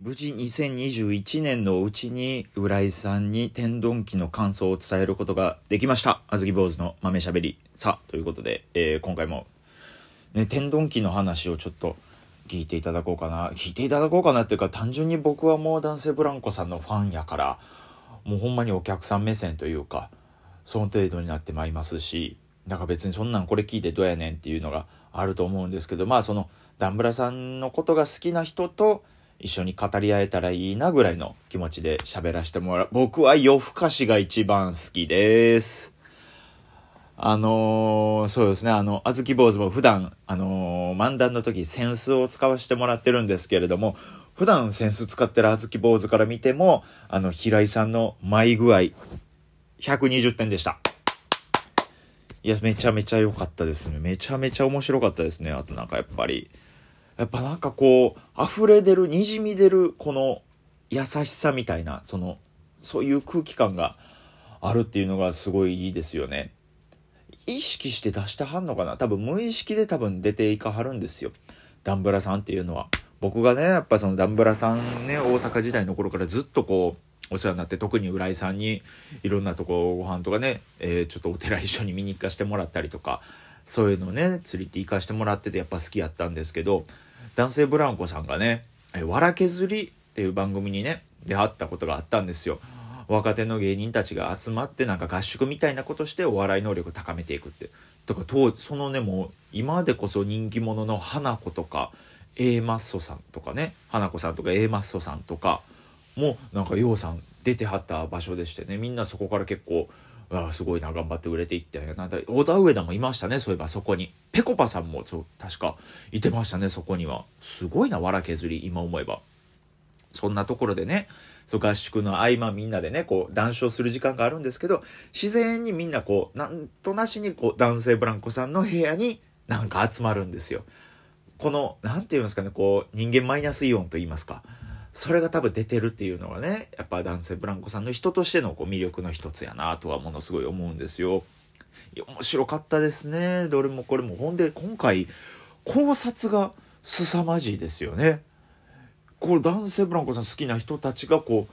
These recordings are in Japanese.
無事2021年のうちに浦井さんに天丼記の感想を伝えることができました。あずき坊主の豆しゃべり。さあ、ということで、えー今回も、ね、天丼記の話をちょっと聞いていただこうかな。聞いていただこうかなっていうか、単純に僕はもう男性ブランコさんのファンやから、もうほんまにお客さん目線というか、その程度になってまいりますし、だか別にそんなんこれ聞いてどうやねんっていうのがあると思うんですけど、まあその、ダンブラさんのことが好きな人と一緒に語り合えたらいいなぐらいの気持ちで喋らせてもらう。僕は夜更かしが一番好きです。あのーそうですね、あの、あずき坊主も普段、あのー漫談の時、センスを使わせてもらってるんですけれども、普段センス使ってるあずき坊主から見ても、あの、平井さんの舞具合、120点でした。いや、めちゃめちゃ良かったですね。めちゃめちゃ面白かったですね。あとなんかやっぱり、やっぱなんかこう、溢れ出る、滲み出る、この優しさみたいな、その、そういう空気感があるっていうのがすごいいいですよね。意識して出してはんのかな？多分無意識で多分出ていかはるんですよ。ダンブラさんっていうのは。僕がね、やっぱそのダンブラさんね、大阪時代の頃からずっとこう、お世話になって、特に浦井さんにいろんなとこご飯とかね、えーちょっとお寺一緒に見に行かしてもらったりとか、そういうのね、釣りって行かしてもらっててやっぱ好きやったんですけど、男性ブランコさんがね、えわら削りっていう番組にね、出会ったことがあったんですよ。若手の芸人たちが集まってなんか合宿みたいなことしてお笑い能力を高めていくって。とか当そのねもう今でこそ人気者の花子とか A マッソさんとかね花子さんとか A マッソさんとかもなんかようさん出てはった場所でしてねみんなそこから結構ああすごいな頑張って売れていってなんだ小田上田もいましたねそういえばそこに。ぺこぱさんもそう確かいてましたねそこには。すごいなわら削り今思えば。そんなところでねそう合宿の合間みんなでねこう談笑する時間があるんですけど自然にみんなこうなんとなしにこう男性ブランコさんの部屋になんか集まるんですよ。このなんていうんですかねこう人間マイナスイオンと言いますか。それが多分出てるっていうのがねやっぱ男性ブランコさんの人としてのこう魅力の一つやなとはものすごい思うんですよ。面白かったですね。どれもこれも。ほんで今回考察が凄まじいですよね。これ男性ブランコさん好きな人たちがこ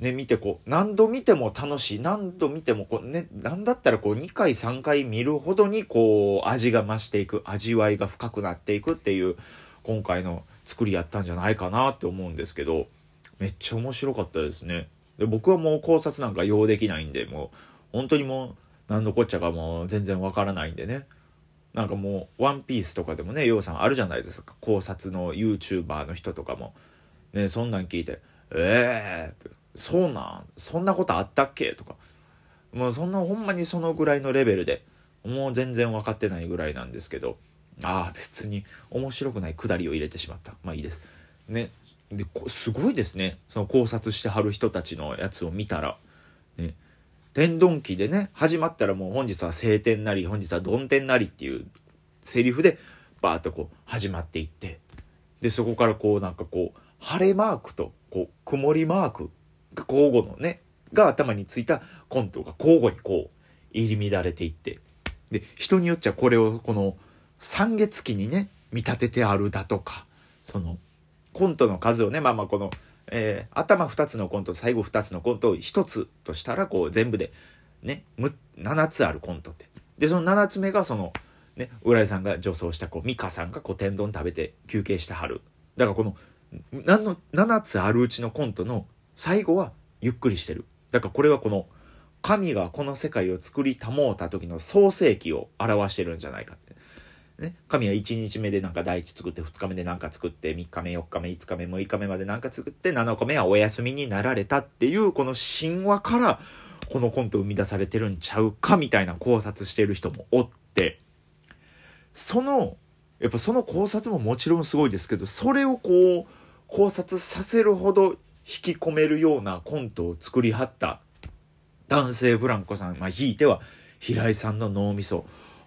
うね見てこう何度見ても楽しい。何度見てもこうね何だったらこう2回3回見るほどにこう味が増していく。味わいが深くなっていくっていう今回の作りやったんじゃないかなって思うんですけどめっちゃ面白かったですね。で僕はもう考察なんか用できないんでもう本当にもう何のこっちゃかもう全然わからないんでね。なんかもう「ワンピースとかでもねようさんあるじゃないですか。考察の YouTuber の人とかも。ねそんなん聞いて「ええー」って「そうなんそんなことあったっけ?」とか。もうそんなほんまにそのぐらいのレベルでもう全然分かってないぐらいなんですけど。ああ別に面白くないくだりを入れてしまった。まあいいです。ね。ですごいですね。その考察してはる人たちのやつを見たら。ね。天丼記でね始まったらもう本日は晴天なり本日は曇天なりっていうセリフでバーッとこう始まっていって。でそこからこうなんかこう晴れマークとこう曇りマークが交互のねが頭についたコントが交互にこう入り乱れていって。で人によっちゃこれをこの三月期にね見立ててあるだとかそのコントの数をねまあまあこの、えー頭2つのコント最後2つのコントを1つとしたらこう全部でね7つあるコントって。でその7つ目がそのね浦井さんが女装したこう美香さんがこう天丼食べて休憩してはる。だからこのなの7つあるうちのコントの最後はゆっくりしてる。だからこれはこの神がこの世界を作り保った時の創世記を表してるんじゃないかってね、神は1日目でなんか第一作って2日目で何か作って3日目4日目5日目6日目まで何か作って7日目はお休みになられたっていうこの神話からこのコント生み出されてるんちゃうかみたいな考察してる人もおってそのやっぱその考察ももちろんすごいですけどそれをこう考察させるほど引き込めるようなコントを作りはった男性ブランコさん、まあ、ひいては平井さんの脳みそ。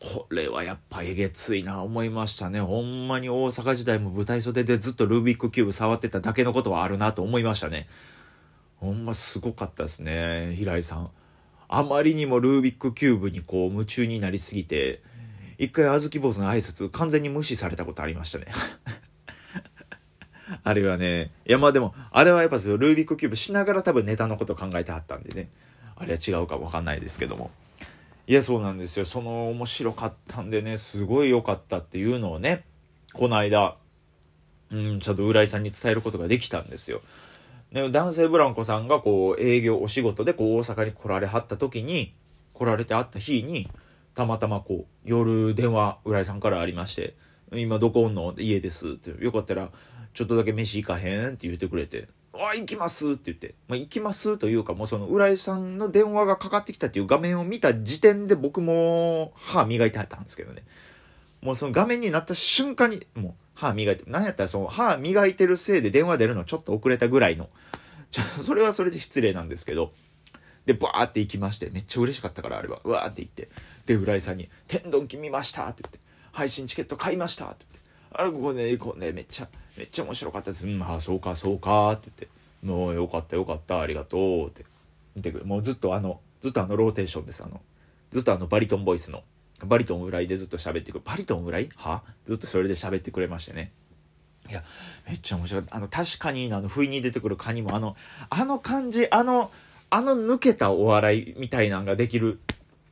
これはやっぱえげついな思いましたね。ほんまに大阪時代も舞台袖でずっとルービックキューブ触ってただけのことはあるなと思いましたね。ほんますごかったですね平井さん。あまりにもルービックキューブにこう夢中になりすぎて一回あずき坊主の挨拶完全に無視されたことありましたね。あれはね、いやまあでも、あれはやっぱそのルービックキューブしながら多分ネタのこと考えてはったんでね、あれは違うかもわかんないですけども。いや、そうなんですよ。その面白かったんでね、すごい良かったっていうのをね、この間、うん、ちゃんと浦井さんに伝えることができたんですよ。で男性ブランコさんがこう営業お仕事でこう大阪に来られはった時に来られて会った日にたまたまこう夜電話浦井さんからありまして「今どこおんの？家です」って「よかったらちょっとだけ飯行かへん?」って言ってくれて「あ行きます」って言って「まあ、行きます」というかもうその浦井さんの電話がかかってきたっていう画面を見た時点で僕も歯磨いてはったんですけどね。もうその画面になった瞬間にもう歯磨いて、なんやったらその歯磨いてるせいで電話出るのちょっと遅れたぐらいの、ちょ、それはそれで失礼なんですけど、で、バーって行きまして、めっちゃ嬉しかったから、あれは。うわーって言って。で、浦井さんに、天丼機見ましたって言って、配信チケット買いましたって言って、あれ、ここね、こうね、めっちゃ、めっちゃ面白かったです。うん、ああ、そうか、そうか、って言って、もうよかった、よかった、ありがとうって。見てくれ。もうずっとあの、ずっとあのローテーションです。あの、ずっとあのバリトンボイスの。バリトン浦井でずっと喋ってくる。バリトン浦井は？ずっとそれで喋ってくれましてね。いや、めっちゃ面白い。あの、確かに、あの、不意に出てくるカニも、あの、あの感じ、あの、あの抜けたお笑いみたいなんができる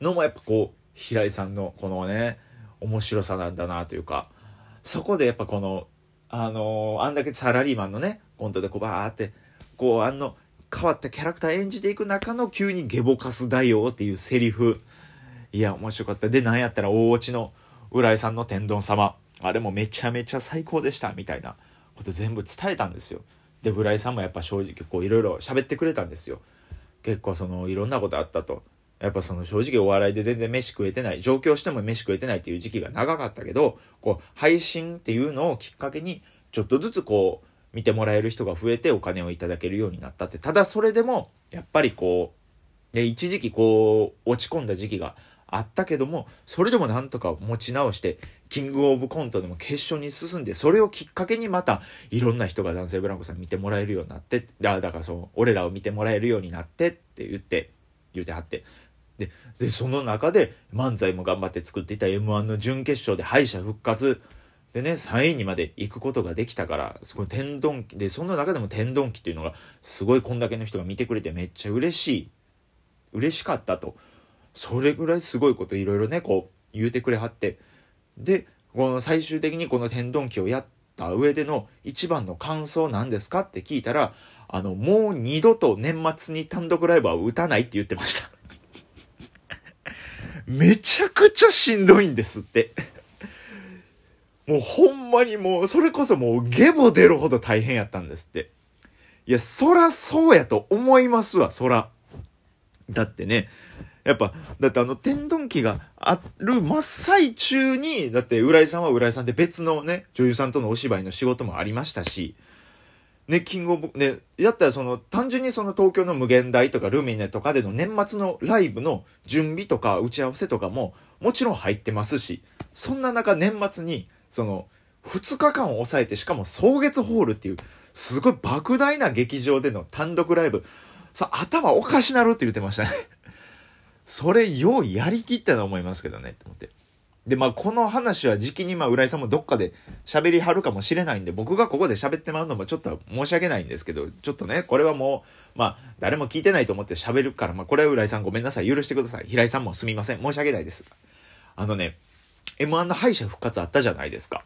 のもやっぱこう、平井さんのこのね、面白さなんだなというか、そこでやっぱこの、あのあんだけサラリーマンのね、コントでこうバーって、こう、あの、変わったキャラクター演じていく中の急にゲボカス大王っていうセリフ。いや、面白かった。で、なんやったら大落ちの浦井さんの天丼様。あれもめちゃめちゃ最高でしたみたいなこと全部伝えたんですよ。で、浦井さんもやっぱ正直こういろいろ喋ってくれたんですよ。結構そのいろんなことあったと。やっぱその正直お笑いで全然飯食えてない、上京しても飯食えてないっていう時期が長かったけど、こう配信っていうのをきっかけにちょっとずつこう見てもらえる人が増えてお金をいただけるようになったって。ただそれでもやっぱりこう、で一時期こう落ち込んだ時期があったけども、それでもなんとか持ち直して、キングオブコントでも決勝に進んで、それをきっかけにまた、いろんな人が男性ブランコさん見てもらえるようになって、だだからそう、俺らを見てもらえるようになってって言って、言うてはって。で、で、その中で漫才も頑張って作っていた M1 の準決勝で敗者復活でね、3位にまで行くことができたから、そこ天丼機で、その中でも天丼機っていうのが、すごいこんだけの人が見てくれてめっちゃ嬉しい。嬉しかったと。それぐらいすごいこといろいろねこう言うてくれはってでこの最終的にこの天丼機をやった上での一番の感想なんですかって聞いたらあのもう二度と年末に単独ライブは打たないって言ってましためちゃくちゃしんどいんですって。もうほんまにもうそれこそもうゲボ出るほど大変やったんですって。いやそらそうやと思いますわそら。だってねやっぱ、だってあの天丼機がある真っ最中に、だって浦井さんは浦井さんで別のね、女優さんとのお芝居の仕事もありましたし、ね、キングオブ、ね、やったらその、単純にその東京の無限大とかルミネとかでの年末のライブの準備とか打ち合わせとかも、もちろん入ってますし、そんな中年末に、その、2日間を抑えて、しかも草月ホールっていう、すごい莫大な劇場での単独ライブ、さ、頭おかしなるって言ってましたね それようやりきったと思いますけどね、って思って。で、まあ、この話は時期に、まあ、浦井さんもどっかで喋りはるかもしれないんで、僕がここで喋ってまうのもちょっと申し訳ないんですけど、ちょっとね、これはもう、まあ、誰も聞いてないと思って喋るから、まあ、これは浦井さんごめんなさい。許してください。平井さんもすみません。申し訳ないです。あのね、M1 の敗者復活あったじゃないですか。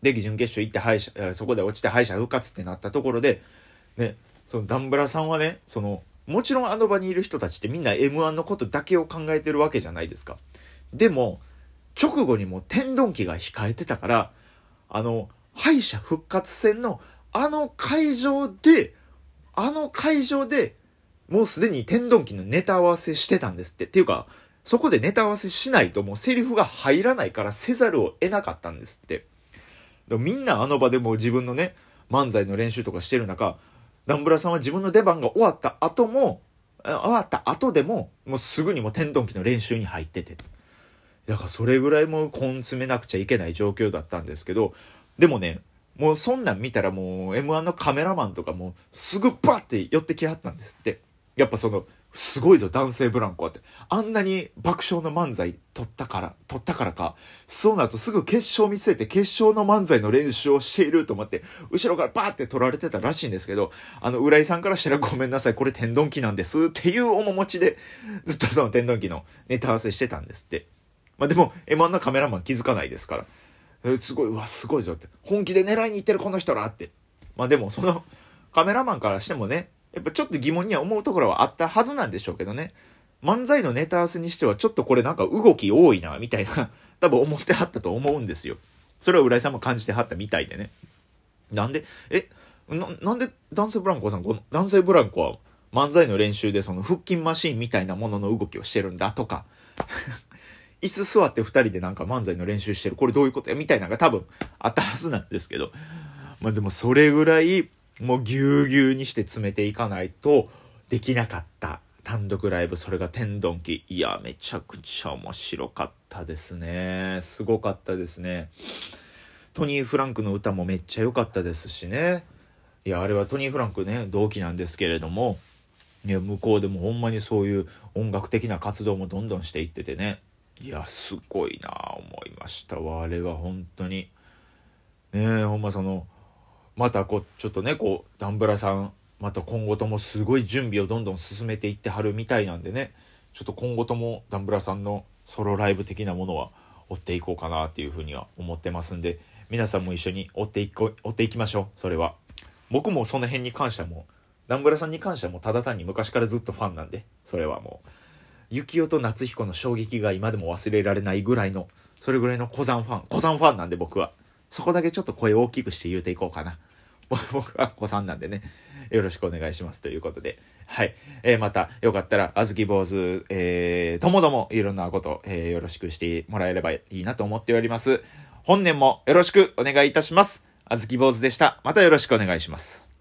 で、準決勝行って敗者、そこで落ちて敗者復活ってなったところで、ね、そのダンブラさんはね、その、もちろんあの場にいる人たちってみんな M1 のことだけを考えてるわけじゃないですか。でも、直後にも天丼機が控えてたから、あの、敗者復活戦のあの会場で、あの会場で、もうすでに天丼機のネタ合わせしてたんですって。っていうか、そこでネタ合わせしないともうセリフが入らないからせざるを得なかったんですって。みんなあの場でもう自分のね、漫才の練習とかしてる中、ダンブラさんは自分の出番が終わった後も、終わった後でも、もうすぐにも天丼機の練習に入ってて。だからそれぐらいも根詰めなくちゃいけない状況だったんですけど、でもね、もうそんなん見たらもう M1 のカメラマンとかもすぐバッて寄ってきはったんですって。やっぱそのすごいぞ、男性ブランコはって。あんなに爆笑の漫才撮ったから、撮ったからか、そうなるとすぐ決勝見据えて決勝の漫才の練習をしていると思って、後ろからバーって撮られてたらしいんですけど、あの、浦井さんからしたらごめんなさい、これ天丼機なんですっていう面持ちで、ずっとその天丼機のネタ合わせしてたんですって。まあでも、M1 のカメラマン気づかないですから。すごい、うわ、すごいぞって。本気で狙いに行ってるこの人らって。まあでも、その、カメラマンからしてもね、やっぱちょっと疑問には思うところはあったはずなんでしょうけどね。漫才のネタ合わせにしてはちょっとこれなんか動き多いな、みたいな、多分思ってはったと思うんですよ。それは浦井さんも感じてはったみたいでね。なんで、え、ななんで男性ブランコさん、この男性ブランコは漫才の練習でその腹筋マシンみたいなものの動きをしてるんだとか、椅子座って2人でなんか漫才の練習してる、これどういうことやみたいなのが多分あったはずなんですけど、まあでもそれぐらいもうぎゅうぎゅうにして詰めていかないとできなかった単独ライブ。それが天丼機いやめちゃくちゃ面白かったですね。すごかったですね。トニー・フランクの歌もめっちゃ良かったですしね。いやあれはトニー・フランクね同期なんですけれども。いや向こうでもほんまにそういう音楽的な活動もどんどんしていっててね。いやすごいな思いました。わあれは本当に。ねえほんまそのまたこうちょっとねこうダンブラさんまた今後ともすごい準備をどんどん進めていってはるみたいなんでねちょっと今後ともダンブラさんのソロライブ的なものは追っていこうかなっていうふうには思ってますんで皆さんも一緒に追っていこ追っていきましょうそれは。僕もその辺に関してもダンブラさんに関してはもうただ単に昔からずっとファンなんでそれはもう。幸男と夏彦の衝撃が今でも忘れられないぐらいのそれぐらいの古山ファン古山ファンなんで僕はそこだけちょっと声大きくして言うていこうかな。僕は子さんなんでね、よろしくお願いしますということで。はい。えー、また、よかったら、あずき坊主、えー、ともどもいろんなこと、えー、よろしくしてもらえればいいなと思っております。本年もよろしくお願いいたします。あずき坊主でした。またよろしくお願いします。